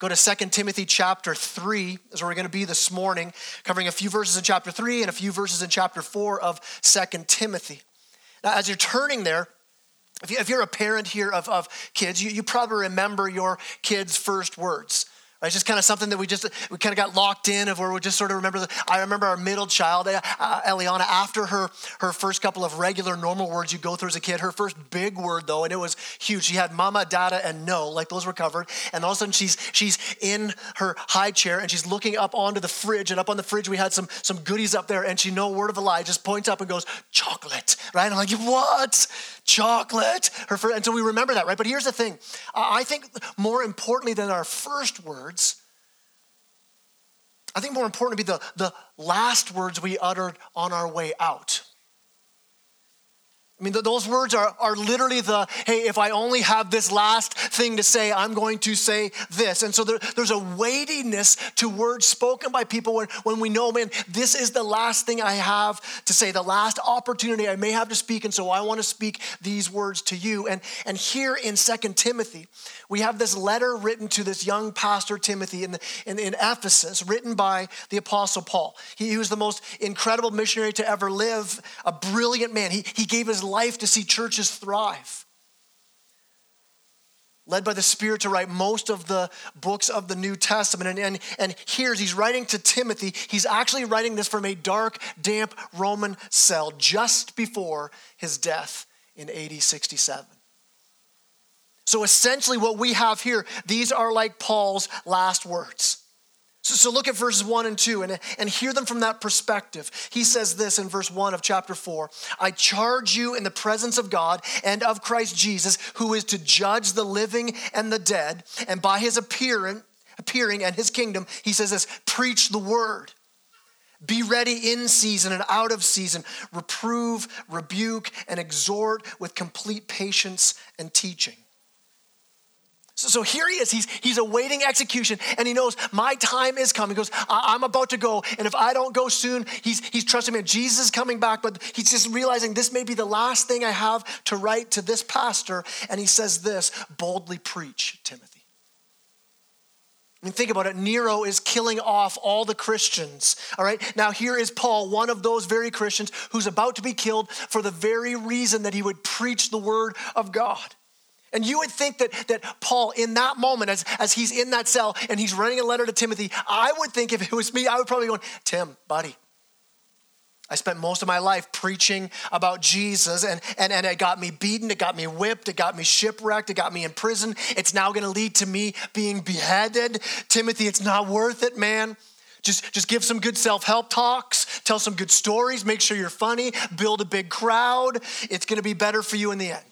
go to 2 Timothy chapter 3, is where we're going to be this morning, covering a few verses in chapter 3 and a few verses in chapter 4 of 2 Timothy. Now, as you're turning there, if, you, are a parent here of, of kids, you, you probably remember your kids' first words. It's just kind of something that we just we kind of got locked in of where we just sort of remember. The, I remember our middle child, uh, Eliana, after her her first couple of regular normal words you go through as a kid. Her first big word though, and it was huge. She had mama, dada, and no, like those were covered. And all of a sudden she's she's in her high chair and she's looking up onto the fridge. And up on the fridge we had some some goodies up there, and she no word of a lie just points up and goes chocolate. Right? I'm like what? Chocolate. Her first, and so we remember that, right? But here's the thing. I think more importantly than our first word words. I think more important to be the, the last words we uttered on our way out. I mean, those words are, are literally the, hey, if I only have this last thing to say, I'm going to say this. And so there, there's a weightiness to words spoken by people when, when we know, man, this is the last thing I have to say, the last opportunity I may have to speak. And so I want to speak these words to you. And, and here in Second Timothy, we have this letter written to this young pastor, Timothy, in, the, in, in Ephesus, written by the Apostle Paul. He, he was the most incredible missionary to ever live, a brilliant man. He, he gave his life to see churches thrive. Led by the Spirit to write most of the books of the New Testament. And, and, and here's, he's writing to Timothy. He's actually writing this from a dark, damp Roman cell just before his death in AD 67. So essentially, what we have here, these are like Paul's last words. So, so look at verses 1 and 2 and, and hear them from that perspective. He says this in verse 1 of chapter 4 I charge you in the presence of God and of Christ Jesus, who is to judge the living and the dead, and by his appearing, appearing and his kingdom, he says this preach the word. Be ready in season and out of season. Reprove, rebuke, and exhort with complete patience and teaching. So, so, here he is. He's, he's awaiting execution and he knows my time is coming. He goes, I'm about to go. And if I don't go soon, he's, he's trusting me. Jesus is coming back, but he's just realizing this may be the last thing I have to write to this pastor. And he says this boldly preach, Timothy. I mean, think about it. Nero is killing off all the Christians. All right. Now, here is Paul, one of those very Christians who's about to be killed for the very reason that he would preach the word of God. And you would think that, that Paul, in that moment, as, as he's in that cell and he's writing a letter to Timothy, I would think if it was me, I would probably go, Tim, buddy, I spent most of my life preaching about Jesus, and, and, and it got me beaten, it got me whipped, it got me shipwrecked, it got me in prison. It's now gonna lead to me being beheaded. Timothy, it's not worth it, man. Just, just give some good self help talks, tell some good stories, make sure you're funny, build a big crowd. It's gonna be better for you in the end.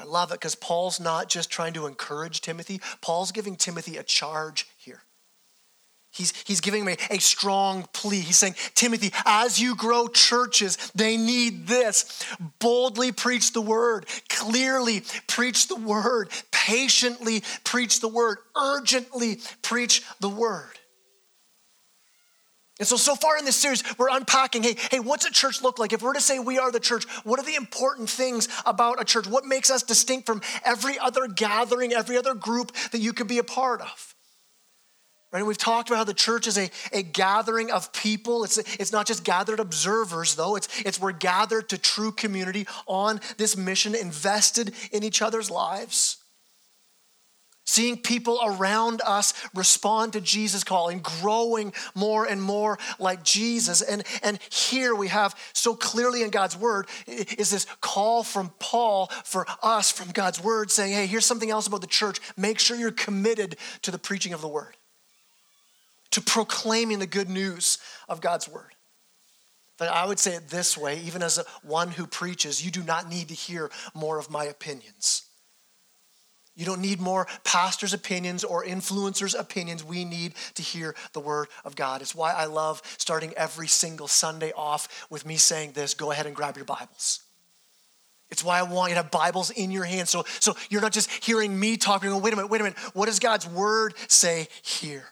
I love it because Paul's not just trying to encourage Timothy, Paul's giving Timothy a charge here. He's, he's giving me a strong plea. He's saying, Timothy, as you grow churches, they need this. Boldly preach the word, clearly preach the word, patiently preach the word, urgently preach the word. And so, so far in this series, we're unpacking hey, hey, what's a church look like? If we're to say we are the church, what are the important things about a church? What makes us distinct from every other gathering, every other group that you could be a part of? Right? We've talked about how the church is a, a gathering of people. It's, it's not just gathered observers, though. It's, it's we're gathered to true community on this mission, invested in each other's lives seeing people around us respond to Jesus' call and growing more and more like Jesus. And, and here we have so clearly in God's word is this call from Paul for us from God's word saying, hey, here's something else about the church. Make sure you're committed to the preaching of the word, to proclaiming the good news of God's word. But I would say it this way, even as a, one who preaches, you do not need to hear more of my opinions. You don't need more pastors' opinions or influencers' opinions. We need to hear the word of God. It's why I love starting every single Sunday off with me saying this go ahead and grab your Bibles. It's why I want you to have Bibles in your hands. So, so you're not just hearing me talking, wait a minute, wait a minute. What does God's word say here?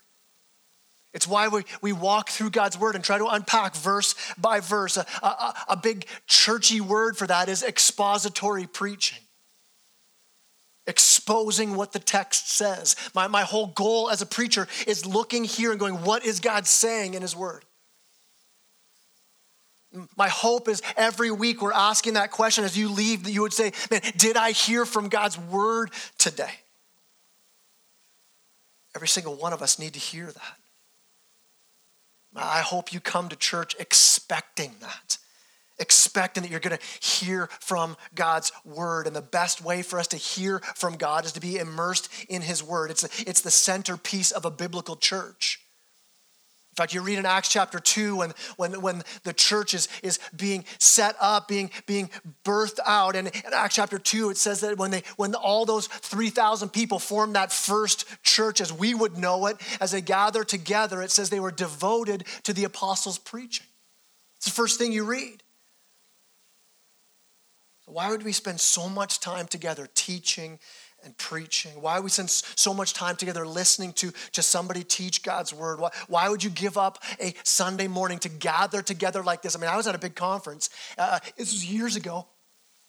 It's why we, we walk through God's word and try to unpack verse by verse. A, a, a big churchy word for that is expository preaching. Exposing what the text says. My, my whole goal as a preacher is looking here and going, what is God saying in His Word? My hope is every week we're asking that question as you leave, that you would say, Man, did I hear from God's Word today? Every single one of us need to hear that. I hope you come to church expecting that expecting that you're going to hear from God's word. And the best way for us to hear from God is to be immersed in his word. It's, a, it's the centerpiece of a biblical church. In fact, you read in Acts chapter 2 when, when, when the church is, is being set up, being, being birthed out. And in Acts chapter 2, it says that when, they, when all those 3,000 people formed that first church as we would know it, as they gathered together, it says they were devoted to the apostles' preaching. It's the first thing you read. Why would we spend so much time together teaching and preaching? Why would we spend so much time together listening to, to somebody teach God's word? Why, why would you give up a Sunday morning to gather together like this? I mean, I was at a big conference. Uh, this was years ago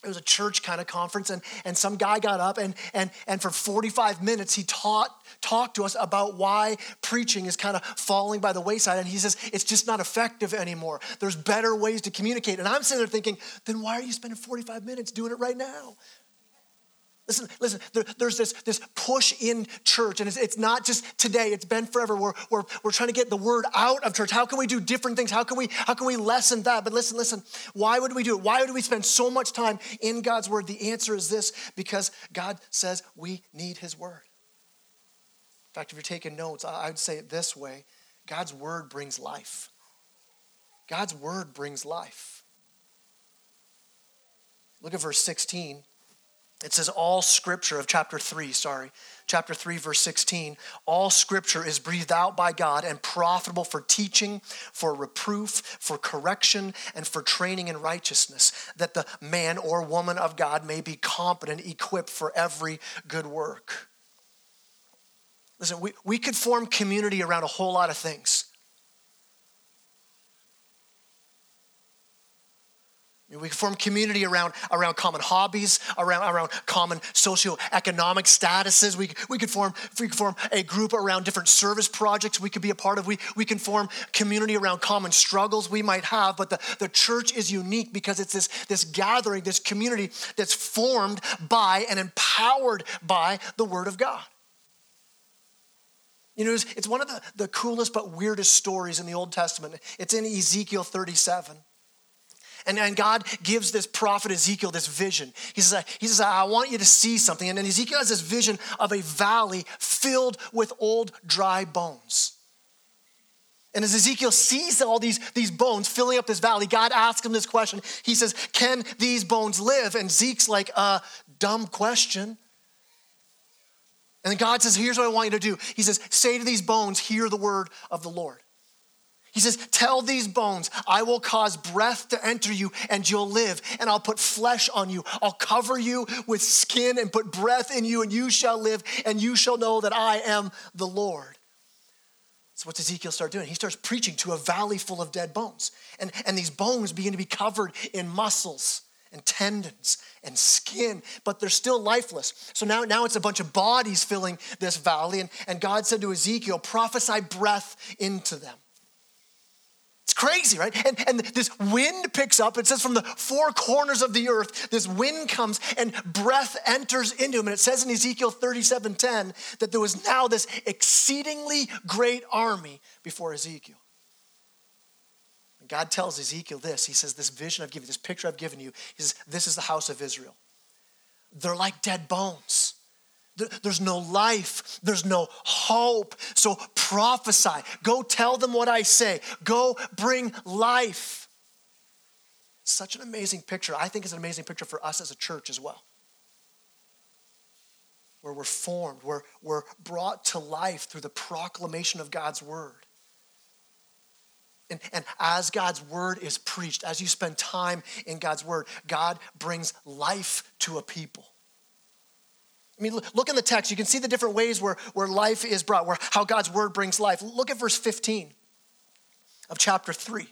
it was a church kind of conference and, and some guy got up and, and, and for 45 minutes he taught talked to us about why preaching is kind of falling by the wayside and he says it's just not effective anymore. There's better ways to communicate. And i'm sitting there thinking then why are you spending 45 minutes doing it right now Listen, listen, there, there's this, this push in church, and it's, it's not just today, it's been forever. We're, we're, we're trying to get the word out of church. How can we do different things? How can we, how can we lessen that? But listen, listen, why would we do it? Why would we spend so much time in God's word? The answer is this because God says we need his word. In fact, if you're taking notes, I would say it this way God's word brings life. God's word brings life. Look at verse 16. It says, all scripture of chapter 3, sorry, chapter 3, verse 16, all scripture is breathed out by God and profitable for teaching, for reproof, for correction, and for training in righteousness, that the man or woman of God may be competent, equipped for every good work. Listen, we, we could form community around a whole lot of things. We can form community around, around common hobbies, around, around common socioeconomic statuses. We, we, could form, we could form a group around different service projects we could be a part of. We, we can form community around common struggles we might have. But the, the church is unique because it's this, this gathering, this community that's formed by and empowered by the Word of God. You know, it's, it's one of the, the coolest but weirdest stories in the Old Testament. It's in Ezekiel 37. And, and God gives this prophet Ezekiel this vision. He says, he says, I want you to see something. And then Ezekiel has this vision of a valley filled with old dry bones. And as Ezekiel sees all these, these bones filling up this valley, God asks him this question. He says, Can these bones live? And Zeke's like, a dumb question. And then God says, Here's what I want you to do. He says, Say to these bones, Hear the word of the Lord. He says, Tell these bones, I will cause breath to enter you and you'll live, and I'll put flesh on you. I'll cover you with skin and put breath in you, and you shall live, and you shall know that I am the Lord. So, what does Ezekiel start doing? He starts preaching to a valley full of dead bones. And, and these bones begin to be covered in muscles and tendons and skin, but they're still lifeless. So now, now it's a bunch of bodies filling this valley. And, and God said to Ezekiel, prophesy breath into them. It's crazy, right? And, and this wind picks up. It says from the four corners of the earth, this wind comes and breath enters into him. And it says in Ezekiel 37 10 that there was now this exceedingly great army before Ezekiel. And God tells Ezekiel this He says, This vision I've given you, this picture I've given you, He says, This is the house of Israel. They're like dead bones. There's no life. There's no hope. So prophesy. Go tell them what I say. Go bring life. Such an amazing picture. I think it's an amazing picture for us as a church as well. Where we're formed, where we're brought to life through the proclamation of God's word. And, and as God's word is preached, as you spend time in God's word, God brings life to a people. I mean, look in the text. You can see the different ways where, where life is brought, where how God's word brings life. Look at verse 15 of chapter 3.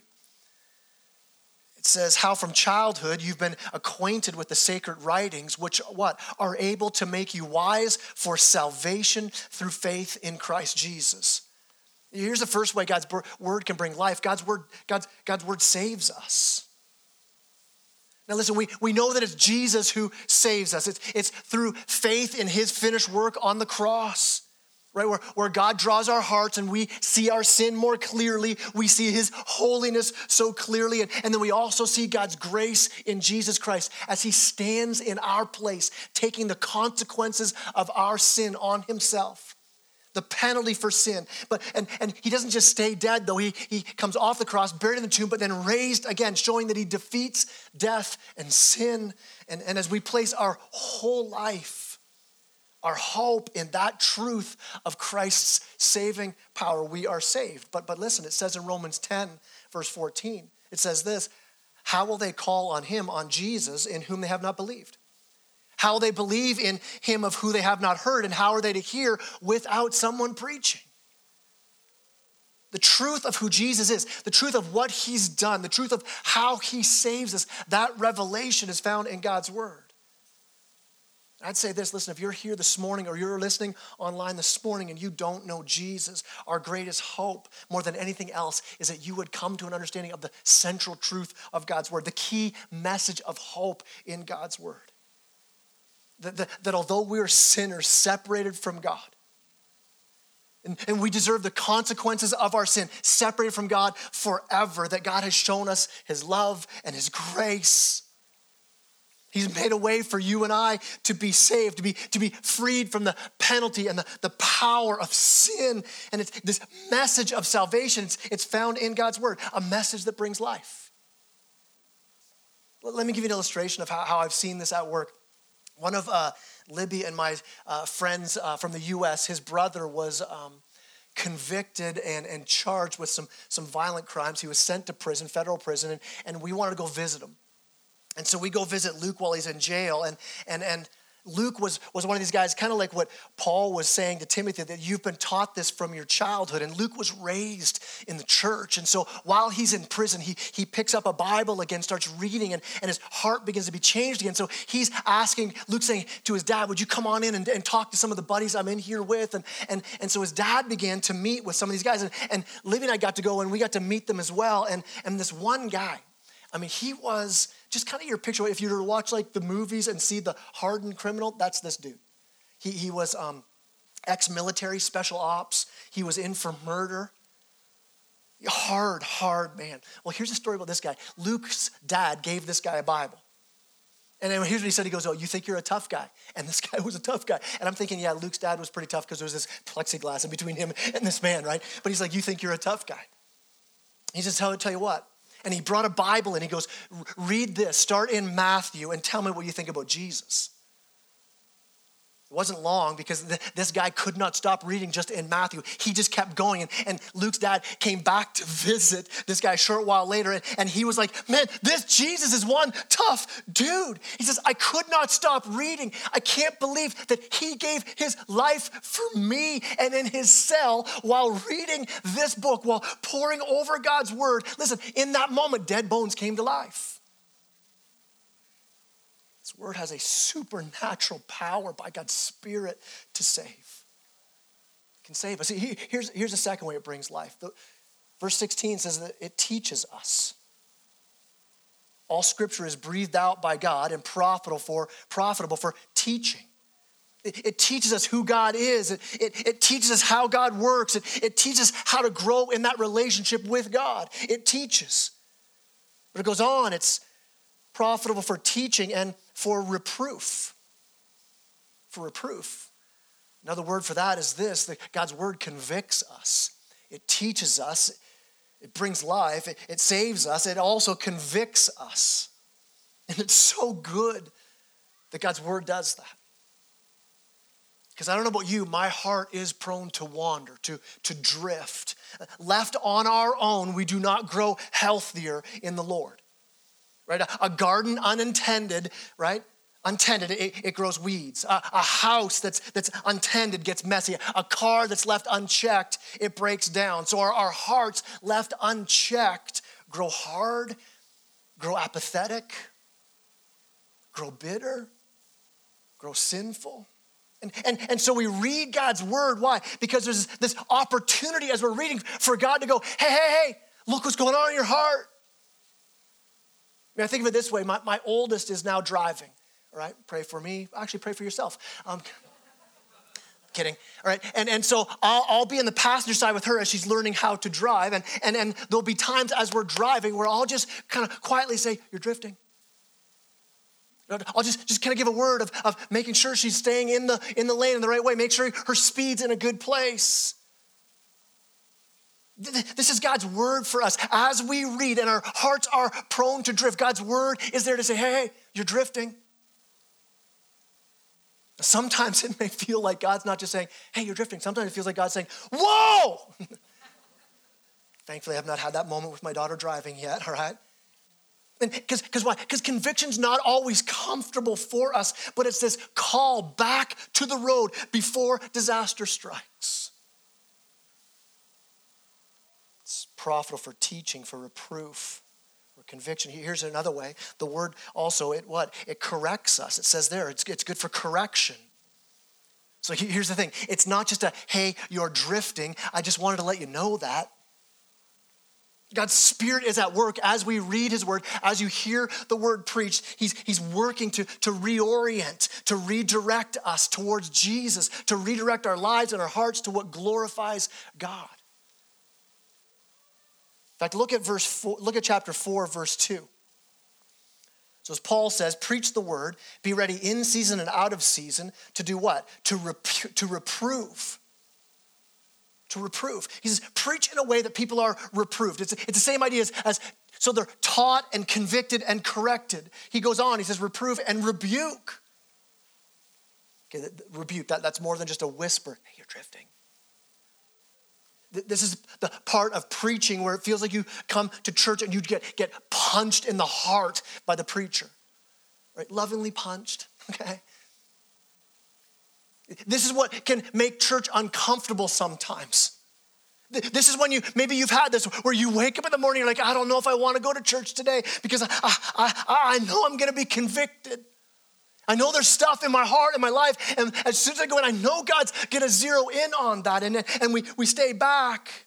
It says how from childhood you've been acquainted with the sacred writings which what are able to make you wise for salvation through faith in Christ Jesus. Here's the first way God's word can bring life. God's word God's God's word saves us. Now, listen, we, we know that it's Jesus who saves us. It's, it's through faith in his finished work on the cross right? Where, where God draws our hearts and we see our sin more clearly. We see his holiness so clearly. And, and then we also see God's grace in Jesus Christ as he stands in our place, taking the consequences of our sin on himself. The penalty for sin. But and, and he doesn't just stay dead, though. He, he comes off the cross, buried in the tomb, but then raised again, showing that he defeats death and sin. And, and as we place our whole life our hope in that truth of Christ's saving power, we are saved. But, but listen, it says in Romans 10, verse 14, it says this How will they call on him, on Jesus, in whom they have not believed? How they believe in him of who they have not heard? And how are they to hear without someone preaching? The truth of who Jesus is, the truth of what he's done, the truth of how he saves us, that revelation is found in God's word. I'd say this listen, if you're here this morning or you're listening online this morning and you don't know Jesus, our greatest hope, more than anything else, is that you would come to an understanding of the central truth of God's word, the key message of hope in God's word. That, that, that although we are sinners separated from God, and, and we deserve the consequences of our sin, separated from God forever, that God has shown us his love and his grace He's made a way for you and I to be saved, to be, to be freed from the penalty and the, the power of sin. And it's this message of salvation, it's, it's found in God's word, a message that brings life. Let me give you an illustration of how, how I've seen this at work. One of uh, Libby and my uh, friends uh, from the US, his brother was um, convicted and, and charged with some, some violent crimes. He was sent to prison, federal prison, and, and we wanted to go visit him. And so we go visit Luke while he's in jail, and, and, and Luke was, was one of these guys, kind of like what Paul was saying to Timothy, that you've been taught this from your childhood. And Luke was raised in the church. And so while he's in prison, he, he picks up a Bible again, starts reading, and, and his heart begins to be changed again. So he's asking, Luke saying to his dad, Would you come on in and, and talk to some of the buddies I'm in here with? And, and, and so his dad began to meet with some of these guys. And, and Libby and I got to go, and we got to meet them as well. And, and this one guy, I mean, he was just kind of your picture. If you were to watch like the movies and see the hardened criminal, that's this dude. He, he was um, ex military special ops, he was in for murder. Hard, hard man. Well, here's a story about this guy. Luke's dad gave this guy a Bible. And then here's what he said. He goes, Oh, you think you're a tough guy? And this guy was a tough guy. And I'm thinking, yeah, Luke's dad was pretty tough because there was this plexiglass in between him and this man, right? But he's like, You think you're a tough guy? He says, Tell, tell you what, and he brought a Bible and he goes, Read this, start in Matthew, and tell me what you think about Jesus. It wasn't long because this guy could not stop reading just in Matthew. He just kept going. And, and Luke's dad came back to visit this guy a short while later. And, and he was like, Man, this Jesus is one tough dude. He says, I could not stop reading. I can't believe that he gave his life for me and in his cell while reading this book, while poring over God's word. Listen, in that moment, dead bones came to life word has a supernatural power by God's Spirit to save. It can save us. Here's, here's the second way it brings life. The, verse 16 says that it teaches us. All scripture is breathed out by God and profitable for, profitable for teaching. It, teaches us who God is. It, it, it teaches us how God works. It, it teaches us how to grow in that relationship with God. It teaches. But it goes on, it's profitable for teaching and for reproof. For reproof. Another word for that is this that God's word convicts us, it teaches us, it brings life, it, it saves us, it also convicts us. And it's so good that God's word does that. Because I don't know about you, my heart is prone to wander, to, to drift. Left on our own, we do not grow healthier in the Lord right? A, garden unintended, right? Untended, it, it grows weeds. A, a, house that's, that's untended gets messy. A car that's left unchecked, it breaks down. So our, our hearts left unchecked grow hard grow apathetic, grow bitter, grow sinful. And, and, and so we read God's word. Why? Because there's this opportunity as we're reading for God to go, hey, hey, hey, look what's going on in your heart. I, mean, I think of it this way my, my oldest is now driving. All right, pray for me. Actually, pray for yourself. Um, kidding. All right. And, and so I'll, I'll, be in the passenger side with her as she's learning how to drive. And, and, and there'll be times as we're driving where I'll just kind of quietly say, You're drifting. I'll just, just kind of give a word of, of making sure she's staying in the, in the lane in the right way, make sure her speed's in a good place. This is God's word for us. As we read and our hearts are prone to drift, God's word is there to say, hey, you're drifting. Sometimes it may feel like God's not just saying, hey, you're drifting. Sometimes it feels like God's saying, whoa! Thankfully, I've not had that moment with my daughter driving yet, all right? Because why? Because conviction's not always comfortable for us, but it's this call back to the road before disaster strikes. It's profitable for teaching, for reproof, for conviction. Here's another way. The word also, it what? It corrects us. It says there, it's, it's good for correction. So here's the thing it's not just a, hey, you're drifting. I just wanted to let you know that. God's Spirit is at work as we read His Word, as you hear the Word preached. He's, he's working to, to reorient, to redirect us towards Jesus, to redirect our lives and our hearts to what glorifies God. In fact, look at verse four, look at chapter 4, verse 2. So as Paul says, preach the word, be ready in season and out of season to do what? To, rep- to reprove to reprove. He says, preach in a way that people are reproved. It's, it's the same idea as, as so they're taught and convicted and corrected. He goes on, he says, reprove and rebuke. Okay, rebuke, that, that's more than just a whisper. Hey, you're drifting. This is the part of preaching where it feels like you come to church and you get, get punched in the heart by the preacher, right? Lovingly punched, okay? This is what can make church uncomfortable sometimes. This is when you, maybe you've had this where you wake up in the morning, you're like, I don't know if I want to go to church today because I, I, I know I'm going to be convicted. I know there's stuff in my heart and my life. And as soon as I go in, I know God's going to zero in on that. And, and we, we stay back.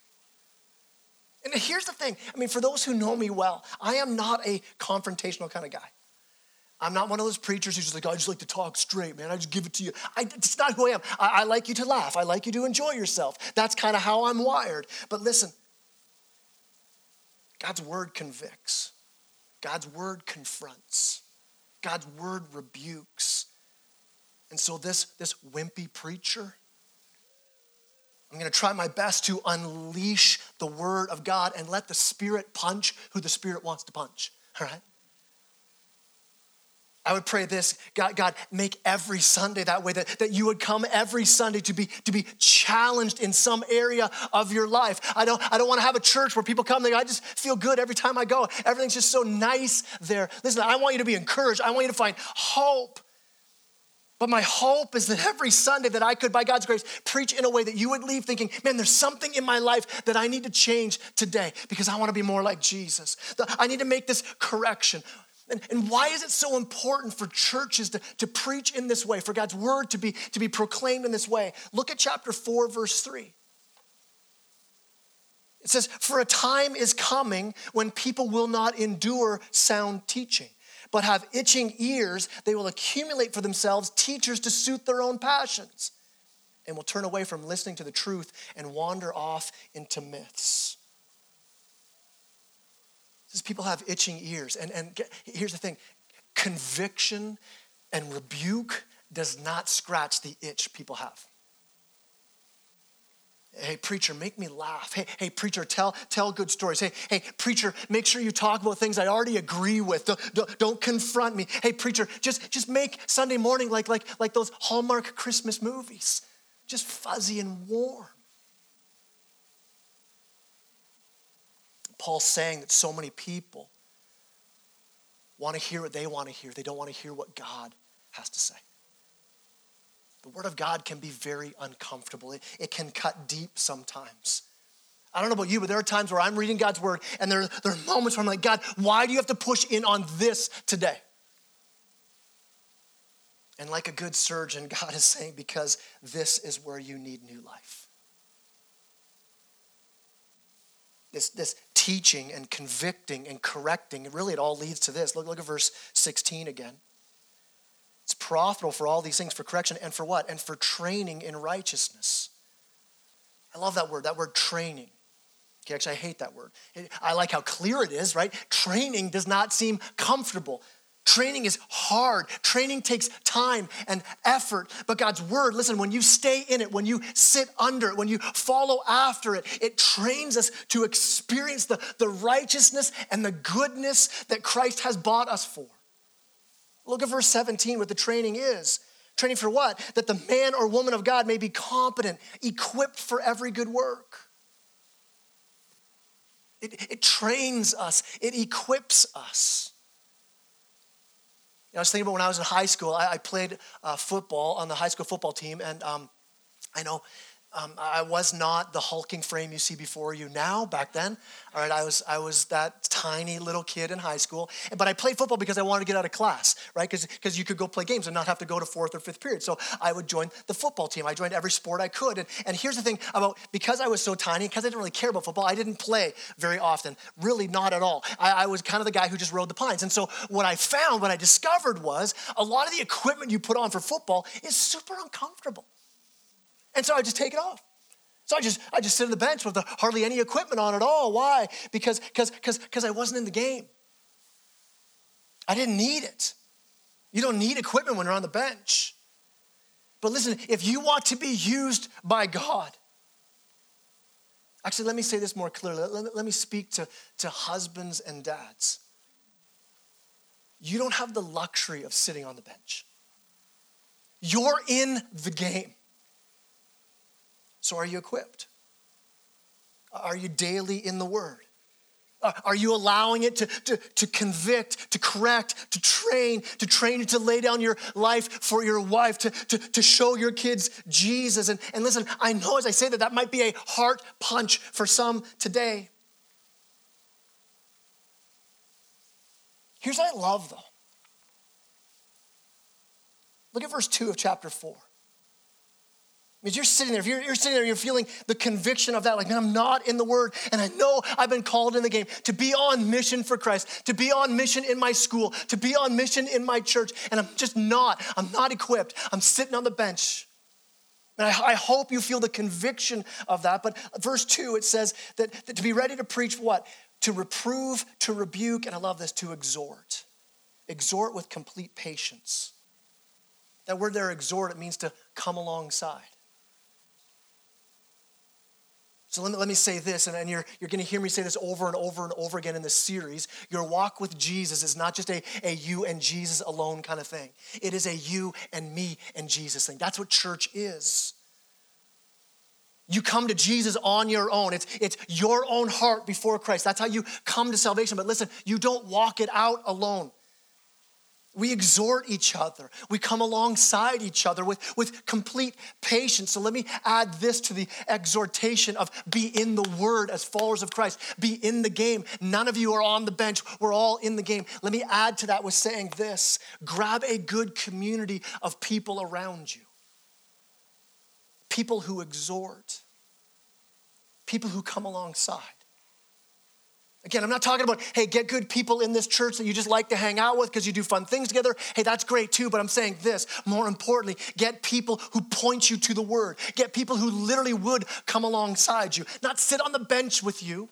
And here's the thing I mean, for those who know me well, I am not a confrontational kind of guy. I'm not one of those preachers who's just like, I just like to talk straight, man. I just give it to you. I, it's not who I am. I, I like you to laugh. I like you to enjoy yourself. That's kind of how I'm wired. But listen, God's word convicts, God's word confronts, God's word rebukes. And so, this, this wimpy preacher, I'm going to try my best to unleash the word of God and let the Spirit punch who the Spirit wants to punch. All right? I would pray this God, God, make every Sunday that way, that, that you would come every Sunday to be, to be challenged in some area of your life. I don't, I don't want to have a church where people come, they I just feel good every time I go. Everything's just so nice there. Listen, I want you to be encouraged. I want you to find hope. But my hope is that every Sunday that I could, by God's grace, preach in a way that you would leave thinking, man, there's something in my life that I need to change today because I want to be more like Jesus. I need to make this correction. And, and why is it so important for churches to, to preach in this way, for God's word to be, to be proclaimed in this way? Look at chapter 4, verse 3. It says, For a time is coming when people will not endure sound teaching, but have itching ears. They will accumulate for themselves teachers to suit their own passions and will turn away from listening to the truth and wander off into myths says people have itching ears. And, and get, here's the thing conviction and rebuke does not scratch the itch people have. Hey, preacher, make me laugh. Hey, hey, preacher, tell, tell good stories. Hey, hey, preacher, make sure you talk about things I already agree with. Don't, don't, don't confront me. Hey, preacher, just, just make Sunday morning like, like, like those Hallmark Christmas movies, just fuzzy and warm. Paul's saying that so many people want to hear what they want to hear. They don't want to hear what God has to say. The Word of God can be very uncomfortable, it, it can cut deep sometimes. I don't know about you, but there are times where I'm reading God's word and there, there are moments where I'm like, God, why do you have to push in on this today? And like a good surgeon, God is saying, because this is where you need new life. This, this teaching and convicting and correcting, really it all leads to this. Look, look at verse 16 again. It's profitable for all these things, for correction and for what? And for training in righteousness. I love that word, that word training. Okay, actually, I hate that word. I like how clear it is, right? Training does not seem comfortable. Training is hard. Training takes time and effort. But God's word, listen, when you stay in it, when you sit under it, when you follow after it, it trains us to experience the, the righteousness and the goodness that Christ has bought us for. Look at verse 17, what the training is. Training for what? That the man or woman of God may be competent, equipped for every good work. It, it trains us, it equips us. You know, I was thinking about when I was in high school, I, I played uh, football on the high school football team, and um, I know um, I was not the hulking frame you see before you now. Back then, all right, I was I was that tiny little kid in high school, but I played football because I wanted to get out of class, right? Because because you could go play games and not have to go to fourth or fifth period. So I would join the football team. I joined every sport I could, and and here's the thing about because I was so tiny, because I didn't really care about football, I didn't play very often, really not at all. I, I was kind of the guy who just rode the pines. And so what I found, what I discovered was a lot of the equipment you put on for football is super uncomfortable. And so I just take it off. So I just I just sit on the bench with hardly any equipment on at all. Why? Because because because because I wasn't in the game. I didn't need it. You don't need equipment when you're on the bench. But listen, if you want to be used by God, actually, let me say this more clearly. Let, let me speak to, to husbands and dads. You don't have the luxury of sitting on the bench. You're in the game. So, are you equipped? Are you daily in the Word? Are you allowing it to, to, to convict, to correct, to train, to train you to lay down your life for your wife, to, to, to show your kids Jesus? And, and listen, I know as I say that, that might be a heart punch for some today. Here's what I love though. Look at verse 2 of chapter 4 means you're sitting there, if you're, you're sitting there, you're feeling the conviction of that, like, man, I'm not in the Word, and I know I've been called in the game to be on mission for Christ, to be on mission in my school, to be on mission in my church, and I'm just not. I'm not equipped. I'm sitting on the bench. And I, I hope you feel the conviction of that. But verse 2, it says that, that to be ready to preach what? To reprove, to rebuke, and I love this, to exhort. Exhort with complete patience. That word there, exhort, it means to come alongside. So let me, let me say this, and, and you're, you're going to hear me say this over and over and over again in this series. Your walk with Jesus is not just a, a you and Jesus alone kind of thing, it is a you and me and Jesus thing. That's what church is. You come to Jesus on your own. It's, it's your own heart before Christ. That's how you come to salvation. But listen, you don't walk it out alone. We exhort each other. We come alongside each other with, with complete patience. So let me add this to the exhortation of be in the word as followers of Christ. Be in the game. None of you are on the bench. We're all in the game. Let me add to that with saying this grab a good community of people around you. People who exhort, people who come alongside. Again, I'm not talking about, hey, get good people in this church that you just like to hang out with because you do fun things together. Hey, that's great too, but I'm saying this more importantly, get people who point you to the word. Get people who literally would come alongside you, not sit on the bench with you,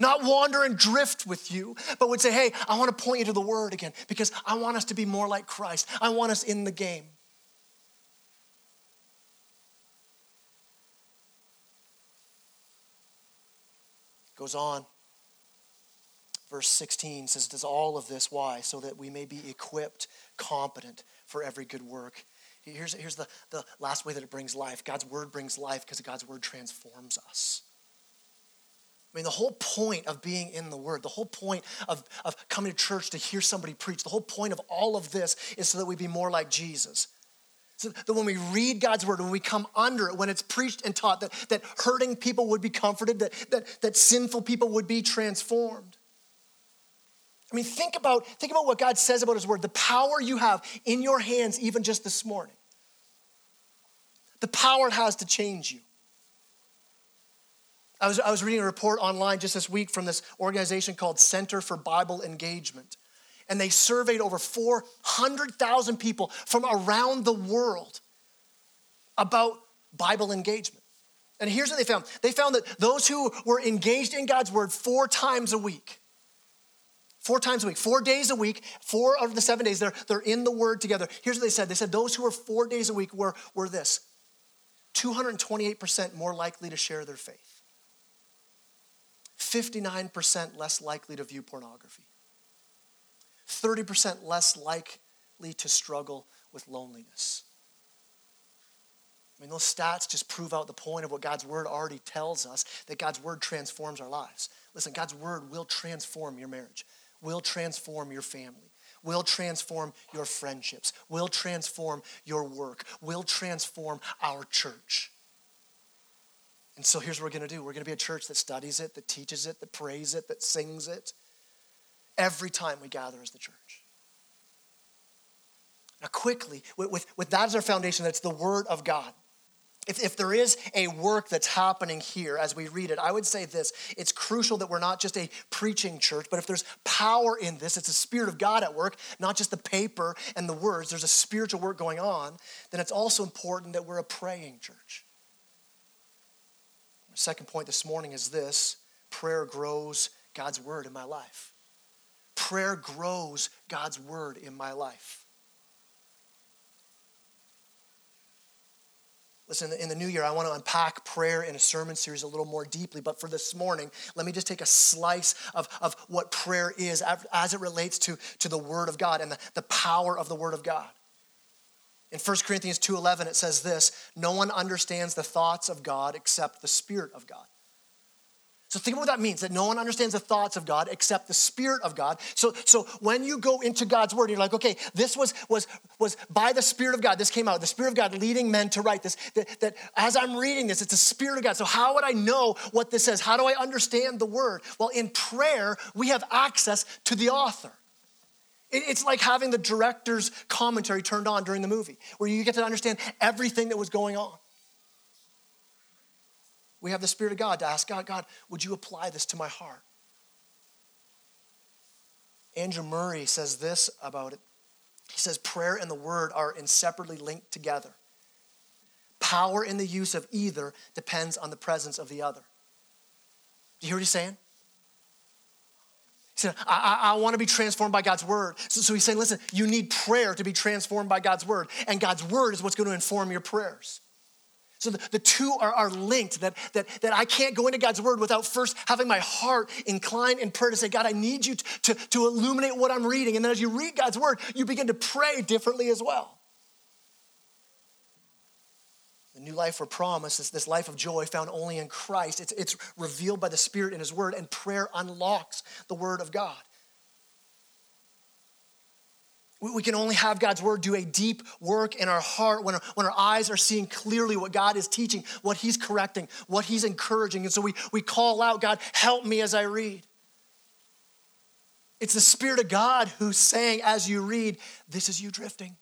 not wander and drift with you, but would say, hey, I want to point you to the word again because I want us to be more like Christ. I want us in the game. Goes on. Verse 16 says, Does all of this, why? So that we may be equipped, competent for every good work. Here's, here's the, the last way that it brings life God's word brings life because God's word transforms us. I mean, the whole point of being in the Word, the whole point of, of coming to church to hear somebody preach, the whole point of all of this is so that we be more like Jesus. So that when we read God's word, when we come under it, when it's preached and taught, that, that hurting people would be comforted, that, that, that sinful people would be transformed. I mean, think about, think about what God says about his word, the power you have in your hands, even just this morning. The power it has to change you. I was, I was reading a report online just this week from this organization called Center for Bible Engagement and they surveyed over 400,000 people from around the world about Bible engagement. And here's what they found they found that those who were engaged in God's word four times a week, four times a week, four days a week, four of the seven days, they're, they're in the word together. Here's what they said they said those who were four days a week were, were this 228% more likely to share their faith, 59% less likely to view pornography. 30% less likely to struggle with loneliness. I mean, those stats just prove out the point of what God's word already tells us that God's word transforms our lives. Listen, God's word will transform your marriage, will transform your family, will transform your friendships, will transform your work, will transform our church. And so here's what we're going to do we're going to be a church that studies it, that teaches it, that prays it, that sings it every time we gather as the church. Now, quickly, with, with, with that as our foundation, that's the Word of God. If, if there is a work that's happening here as we read it, I would say this it's crucial that we're not just a preaching church, but if there's power in this, it's the Spirit of God at work, not just the paper and the words, there's a spiritual work going on, then it's also important that we're a praying church. My second point this morning is this prayer grows God's word in my life prayer grows God's word in my life. Listen, in the new year, I want to unpack prayer in a sermon series a little more deeply. But for this morning, let me just take a slice of, of what prayer is as it relates to, to the Word of God and the, the power of the Word of God. In 1 Corinthians 2.11, it says this, No one understands the thoughts of God except the Spirit of God. So think about what that means that no one understands the thoughts of God except the Spirit of God. So, so when you go into God's word, you're like, okay, this was, was, was by the Spirit of God. This came out, the Spirit of God leading men to write this. That, that as I'm reading this, it's the Spirit of God. So how would I know what this says? How do I understand the word? Well, in prayer, we have access to the author. It's like having the director's commentary turned on during the movie, where you get to understand everything that was going on. We have the Spirit of God to ask God, God, would you apply this to my heart? Andrew Murray says this about it. He says, prayer and the word are inseparably linked together. Power in the use of either depends on the presence of the other. Do you hear what he's saying? He said, I, I, I want to be transformed by God's word. So, so he's saying, listen, you need prayer to be transformed by God's word. And God's word is what's going to inform your prayers. So the, the two are, are linked, that, that, that I can't go into God's word without first having my heart inclined in prayer to say, God, I need you to, to, to illuminate what I'm reading. And then as you read God's word, you begin to pray differently as well. The new life we're promised is this life of joy found only in Christ. It's, it's revealed by the Spirit in His Word, and prayer unlocks the Word of God. We can only have God's word do a deep work in our heart when our, when our eyes are seeing clearly what God is teaching, what He's correcting, what He's encouraging. And so we, we call out, God, help me as I read. It's the Spirit of God who's saying as you read, this is you drifting.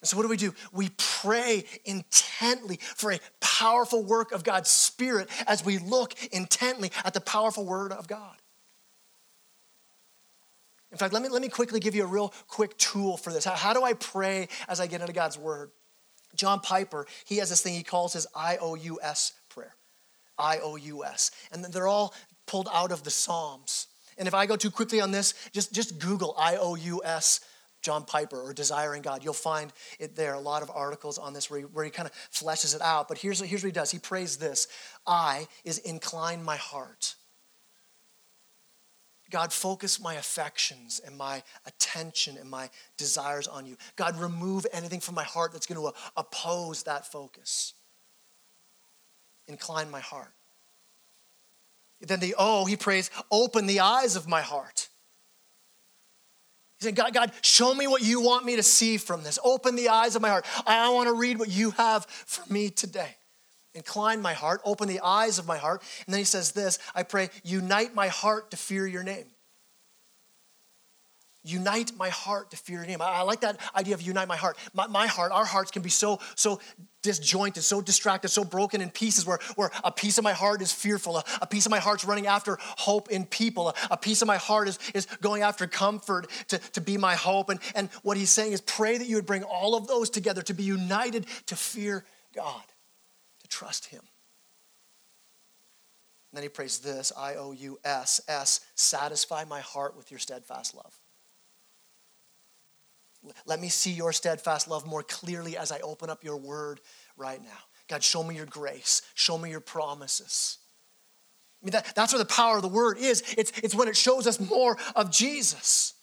And so, what do we do? We pray intently for a powerful work of God's Spirit as we look intently at the powerful Word of God. In fact, let me, let me quickly give you a real quick tool for this. How, how do I pray as I get into God's word? John Piper, he has this thing he calls his IOUS prayer. IOUS. And they're all pulled out of the Psalms. And if I go too quickly on this, just, just Google IOUS John Piper or Desiring God. You'll find it there, a lot of articles on this where he, where he kind of fleshes it out. But here's, here's what he does he prays this I is incline my heart God, focus my affections and my attention and my desires on you. God, remove anything from my heart that's going to uh, oppose that focus. Incline my heart. Then the O, he prays, open the eyes of my heart. He said, God, God, show me what you want me to see from this. Open the eyes of my heart. I want to read what you have for me today. Incline my heart, open the eyes of my heart. And then he says this I pray, unite my heart to fear your name. Unite my heart to fear your name. I, like that idea of unite my heart. My, my heart, our hearts can be so, so disjointed, so distracted, so broken in pieces where, where a piece of my heart is fearful, a, a piece of my heart's running after hope in people, a, a, piece of my heart is, is going after comfort to, to be my hope. And, and what he's saying is pray that you would bring all of those together to be united to fear God, to trust him. And then he prays this I O U S S, satisfy my heart with your steadfast love. Let me see your steadfast love more clearly as I open up your word right now. God, show me your grace, show me your promises. I mean, that, that's where the power of the word is. It's, it's when it shows us more of Jesus.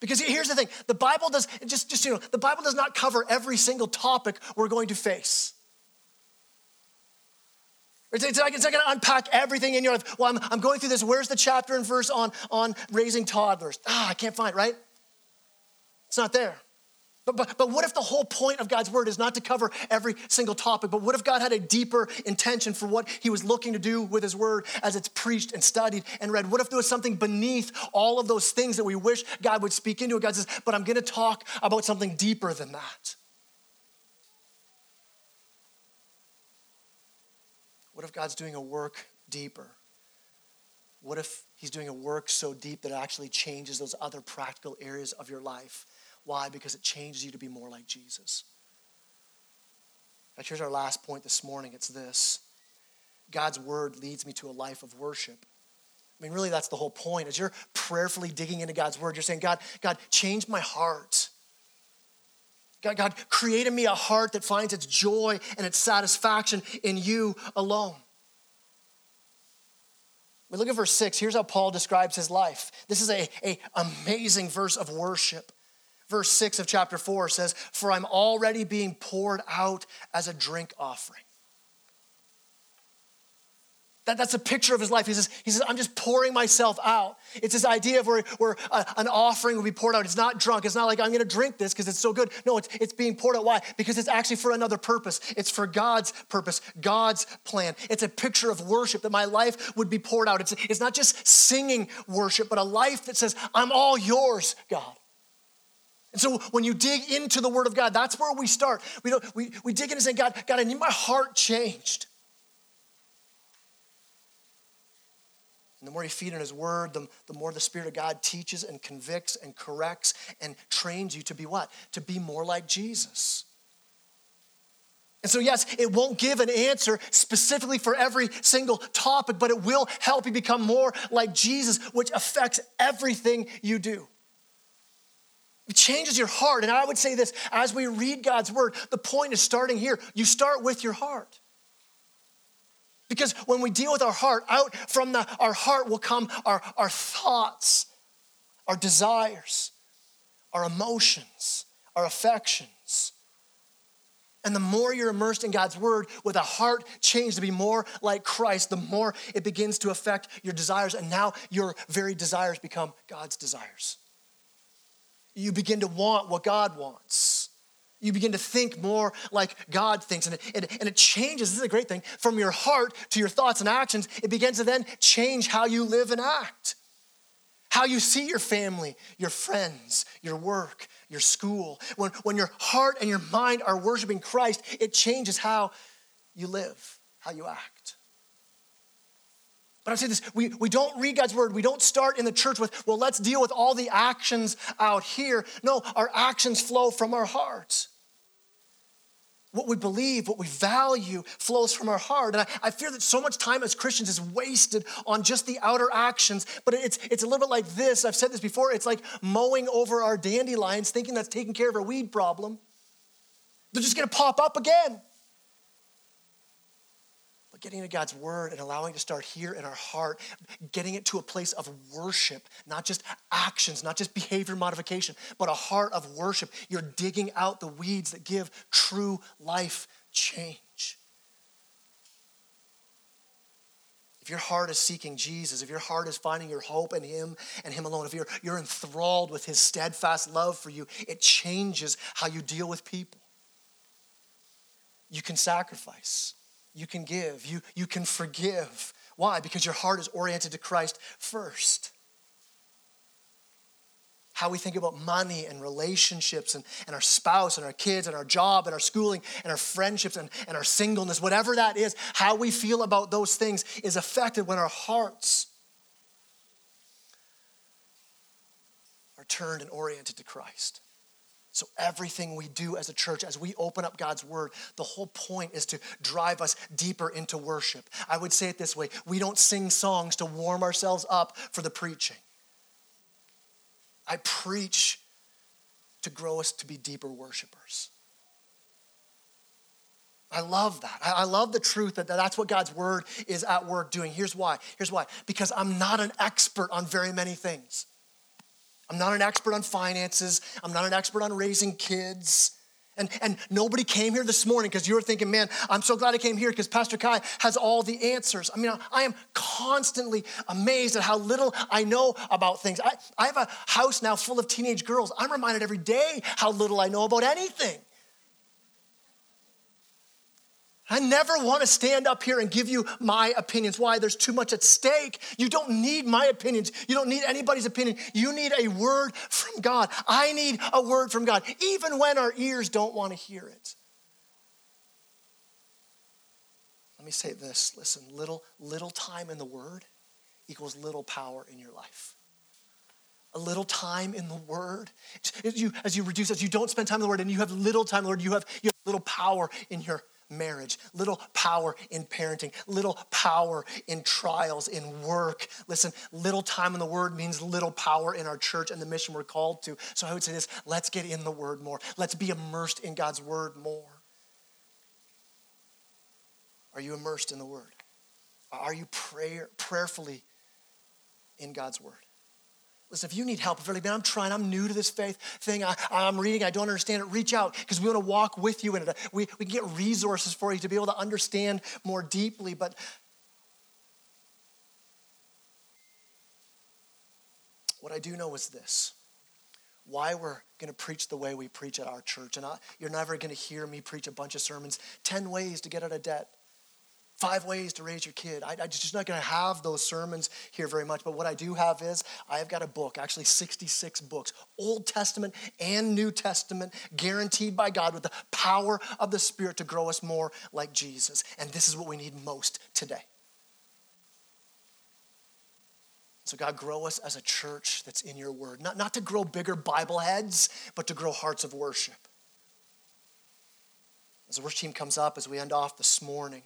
Because here's the thing the Bible does, just, just you know, the Bible does not cover every single topic we're going to face. It's, like, it's not going to unpack everything in your life. Well, I'm, I'm going through this. Where's the chapter and verse on, on raising toddlers? Ah, I can't find, right? It's not there. But, but, but what if the whole point of God's word is not to cover every single topic? But what if God had a deeper intention for what he was looking to do with his word as it's preached and studied and read? What if there was something beneath all of those things that we wish God would speak into? God says, but I'm going to talk about something deeper than that. What if God's doing a work deeper? What if he's doing a work so deep that it actually changes those other practical areas of your life? Why? Because it changes you to be more like Jesus. Now, here's our last point this morning it's this God's word leads me to a life of worship. I mean, really, that's the whole point. As you're prayerfully digging into God's word, you're saying, God, God, change my heart. God, God, create in me a heart that finds its joy and its satisfaction in you alone. We look at verse six. Here's how Paul describes his life. This is a, a amazing verse of worship verse 6 of chapter 4 says, For I'm already being poured out as a drink offering. That, that's a picture of his life. He says, he says, I'm just pouring myself out. It's this idea of where, where a, an offering will be poured out. It's not drunk. It's not like I'm going to drink this because it's so good. No, it's, it's being poured out. Why? Because it's actually for another purpose. It's for God's purpose, God's plan. It's a picture of worship that my life would be poured out. It's, it's not just singing worship, but a life that says, I'm all yours, God. And so when you dig into the Word of God, that's where we start. We, don't, we, we dig in and say, God, God, I need my heart changed. And the more you feed in His Word, the, the more the Spirit of God teaches and convicts and corrects and trains you to be what? To be more like Jesus. And so, yes, it won't give an answer specifically for every single topic, but it will help you become more like Jesus, which affects everything you do. It changes your heart. And I would say this as we read God's word, the point is starting here. You start with your heart. Because when we deal with our heart, out from the, our heart will come our, our thoughts, our desires, our emotions, our affections. And the more you're immersed in God's word with a heart changed to be more like Christ, the more it begins to affect your desires. And now your very desires become God's desires. You begin to want what God wants. You begin to think more like God thinks. And it, it, and it changes, this is a great thing, from your heart to your thoughts and actions. It begins to then change how you live and act, how you see your family, your friends, your work, your school. When, when your heart and your mind are worshiping Christ, it changes how you live, how you act. But I say this we, we don't read God's word. We don't start in the church with, well, let's deal with all the actions out here. No, our actions flow from our hearts. What we believe, what we value flows from our heart. And I, I fear that so much time as Christians is wasted on just the outer actions. But it's, it's a little bit like this. I've said this before. It's like mowing over our dandelions, thinking that's taking care of our weed problem. They're just going to pop up again getting into God's word and allowing to start here in our heart, getting it to a place of worship, not just actions, not just behavior modification, but a heart of worship. You're digging out the weeds that give true life change. If your heart is seeking Jesus, if your heart is finding your hope in Him and Him alone, if you're, you're enthralled with His steadfast love for you, it changes how you deal with people. You can sacrifice, you can give, you, you can forgive. Why? Because your heart is oriented to Christ first how we think about money and relationships and, and our spouse and our kids and our job and our schooling and our friendships and, and our singleness, whatever that is, how we feel about those things is affected when our hearts are turned and oriented to Christ. So, everything we do as a church, as we open up God's word, the whole point is to drive us deeper into worship. I would say it this way we don't sing songs to warm ourselves up for the preaching. I preach to grow us to be deeper worshipers. I love that. I love the truth that that's what God's word is at work doing. Here's why. Here's why. Because I'm not an expert on very many things. I'm not an expert on finances. I'm not an expert on raising kids. And, and nobody came here this morning because you were thinking, man, I'm so glad I came here because Pastor Kai has all the answers. I mean, I am constantly amazed at how little I know about things. I, I have a house now full of teenage girls. I'm reminded every day how little I know about anything. I never want to stand up here and give you my opinions. Why? There's too much at stake. You don't need my opinions. You don't need anybody's opinion. You need a word from God. I need a word from God, even when our ears don't want to hear it. Let me say this listen, little, little time in the word equals little power in your life a little time in the Word. As you, as you reduce, as you don't spend time in the Word and you have little time Word, you have, you have little power in your marriage, little power in parenting, little power in trials, in work. Listen, little time in the Word means little power in our church and the mission we're called to. So I would say this let's get in the Word more, let's be immersed in God's Word more. Are you immersed in the Word? Are you prayer, prayerfully in God's Word? Listen, if you need help, if like, man, I'm trying, I'm new to this faith thing, I, am reading, I don't understand it, reach out because we want to walk with you in it. We, we can get resources for you to be able to understand more deeply. But what I do know is this why we're going to preach the way we preach at our church. And I, you're never going to hear me preach a bunch of sermons 10 ways to get out of debt five ways to raise your kid. I, am just not going to have those sermons here very much. But what I do have is I've got a book, actually 66 books, Old Testament and New Testament, guaranteed by God with the power of the Spirit to grow us more like Jesus. And this is what we need most today. So, God, grow us as a church that's in your word. Not, not to grow bigger Bible heads, but to grow hearts of worship. As the worship team comes up, as we end off this morning,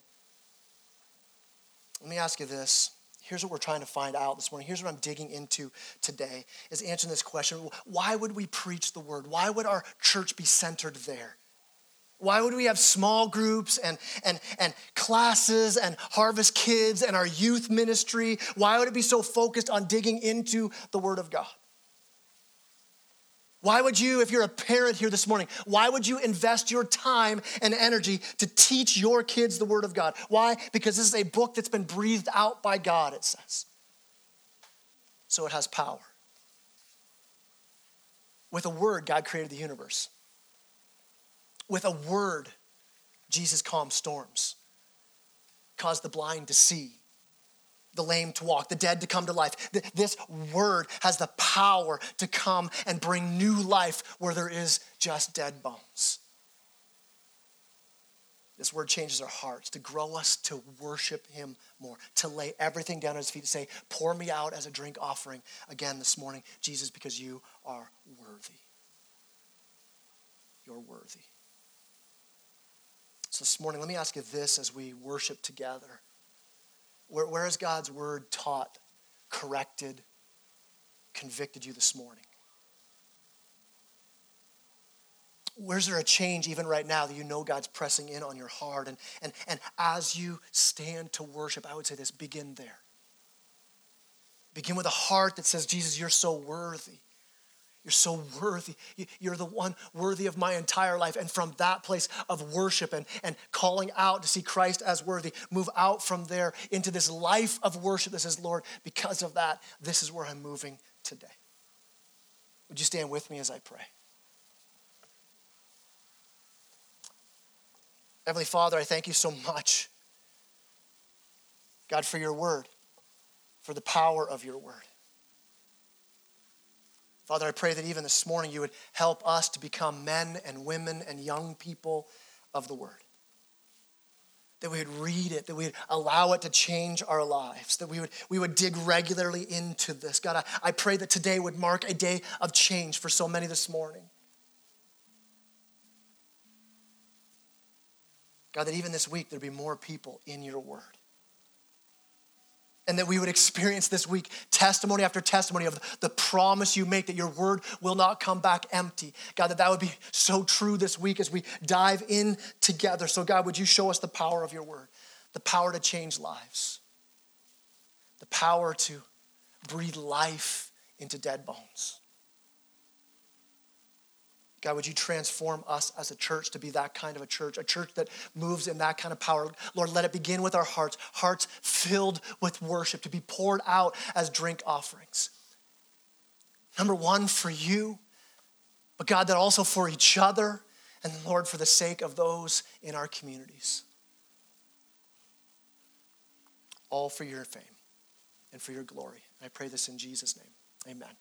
let me ask you this. Here's what we're trying to find out this morning. Here's what I'm digging into today is answering this question. Why would we preach the word? Why would our church be centered there? Why would we have small groups and, and, and classes and harvest kids and our youth ministry? Why would it be so focused on digging into the Word of God? Why would you, if you're a parent here this morning, why would you invest your time and energy to teach your kids the Word of God? Why? Because this is a book that's been breathed out by God, it says. So it has power. With a word, God created the universe. With a word, Jesus calmed storms, caused the blind to see, the lame to walk, the dead to come to life. This word has the power to come and bring new life where there is just dead bones. This word changes our hearts to grow us to worship Him more, to lay everything down at His feet, to say, Pour me out as a drink offering again this morning, Jesus, because you are worthy. You're worthy. So this morning, let me ask you this as we worship together. Where, where has God's word taught, corrected, convicted you this morning? Where's there a change even right now that you know God's pressing in on your heart? And, and, and as you stand to worship, I would say this begin there. Begin with a heart that says, Jesus, you're so worthy. You're so worthy. You're the one worthy of my entire life. And from that place of worship and, and calling out to see Christ as worthy, move out from there into this life of worship that says, Lord, because of that, this is where I'm moving today. Would you stand with me as I pray? Heavenly Father, I thank you so much, God, for your word, for the power of your word. Father, I pray that even this morning you would help us to become men and women and young people of the Word. That we would read it, that we would allow it to change our lives, that we would, we would dig regularly into this. God, I, I pray that today would mark a day of change for so many this morning. God, that even this week there'd be more people in your Word and that we would experience this week testimony after testimony of the promise you make that your word will not come back empty. God, that that would be so true this week as we dive in together. So, God, would you show us the power of your word, the power to change lives, the power to breathe life into dead bones. God, would you transform us as a church to be that kind of a church, a church that moves in that kind of power? Lord, let it begin with our hearts, hearts filled with worship, to be poured out as drink offerings. Number one, for you, but God, that also for each other, and Lord, for the sake of those in our communities. All for your fame and for your glory. I pray this in Jesus' name. Amen.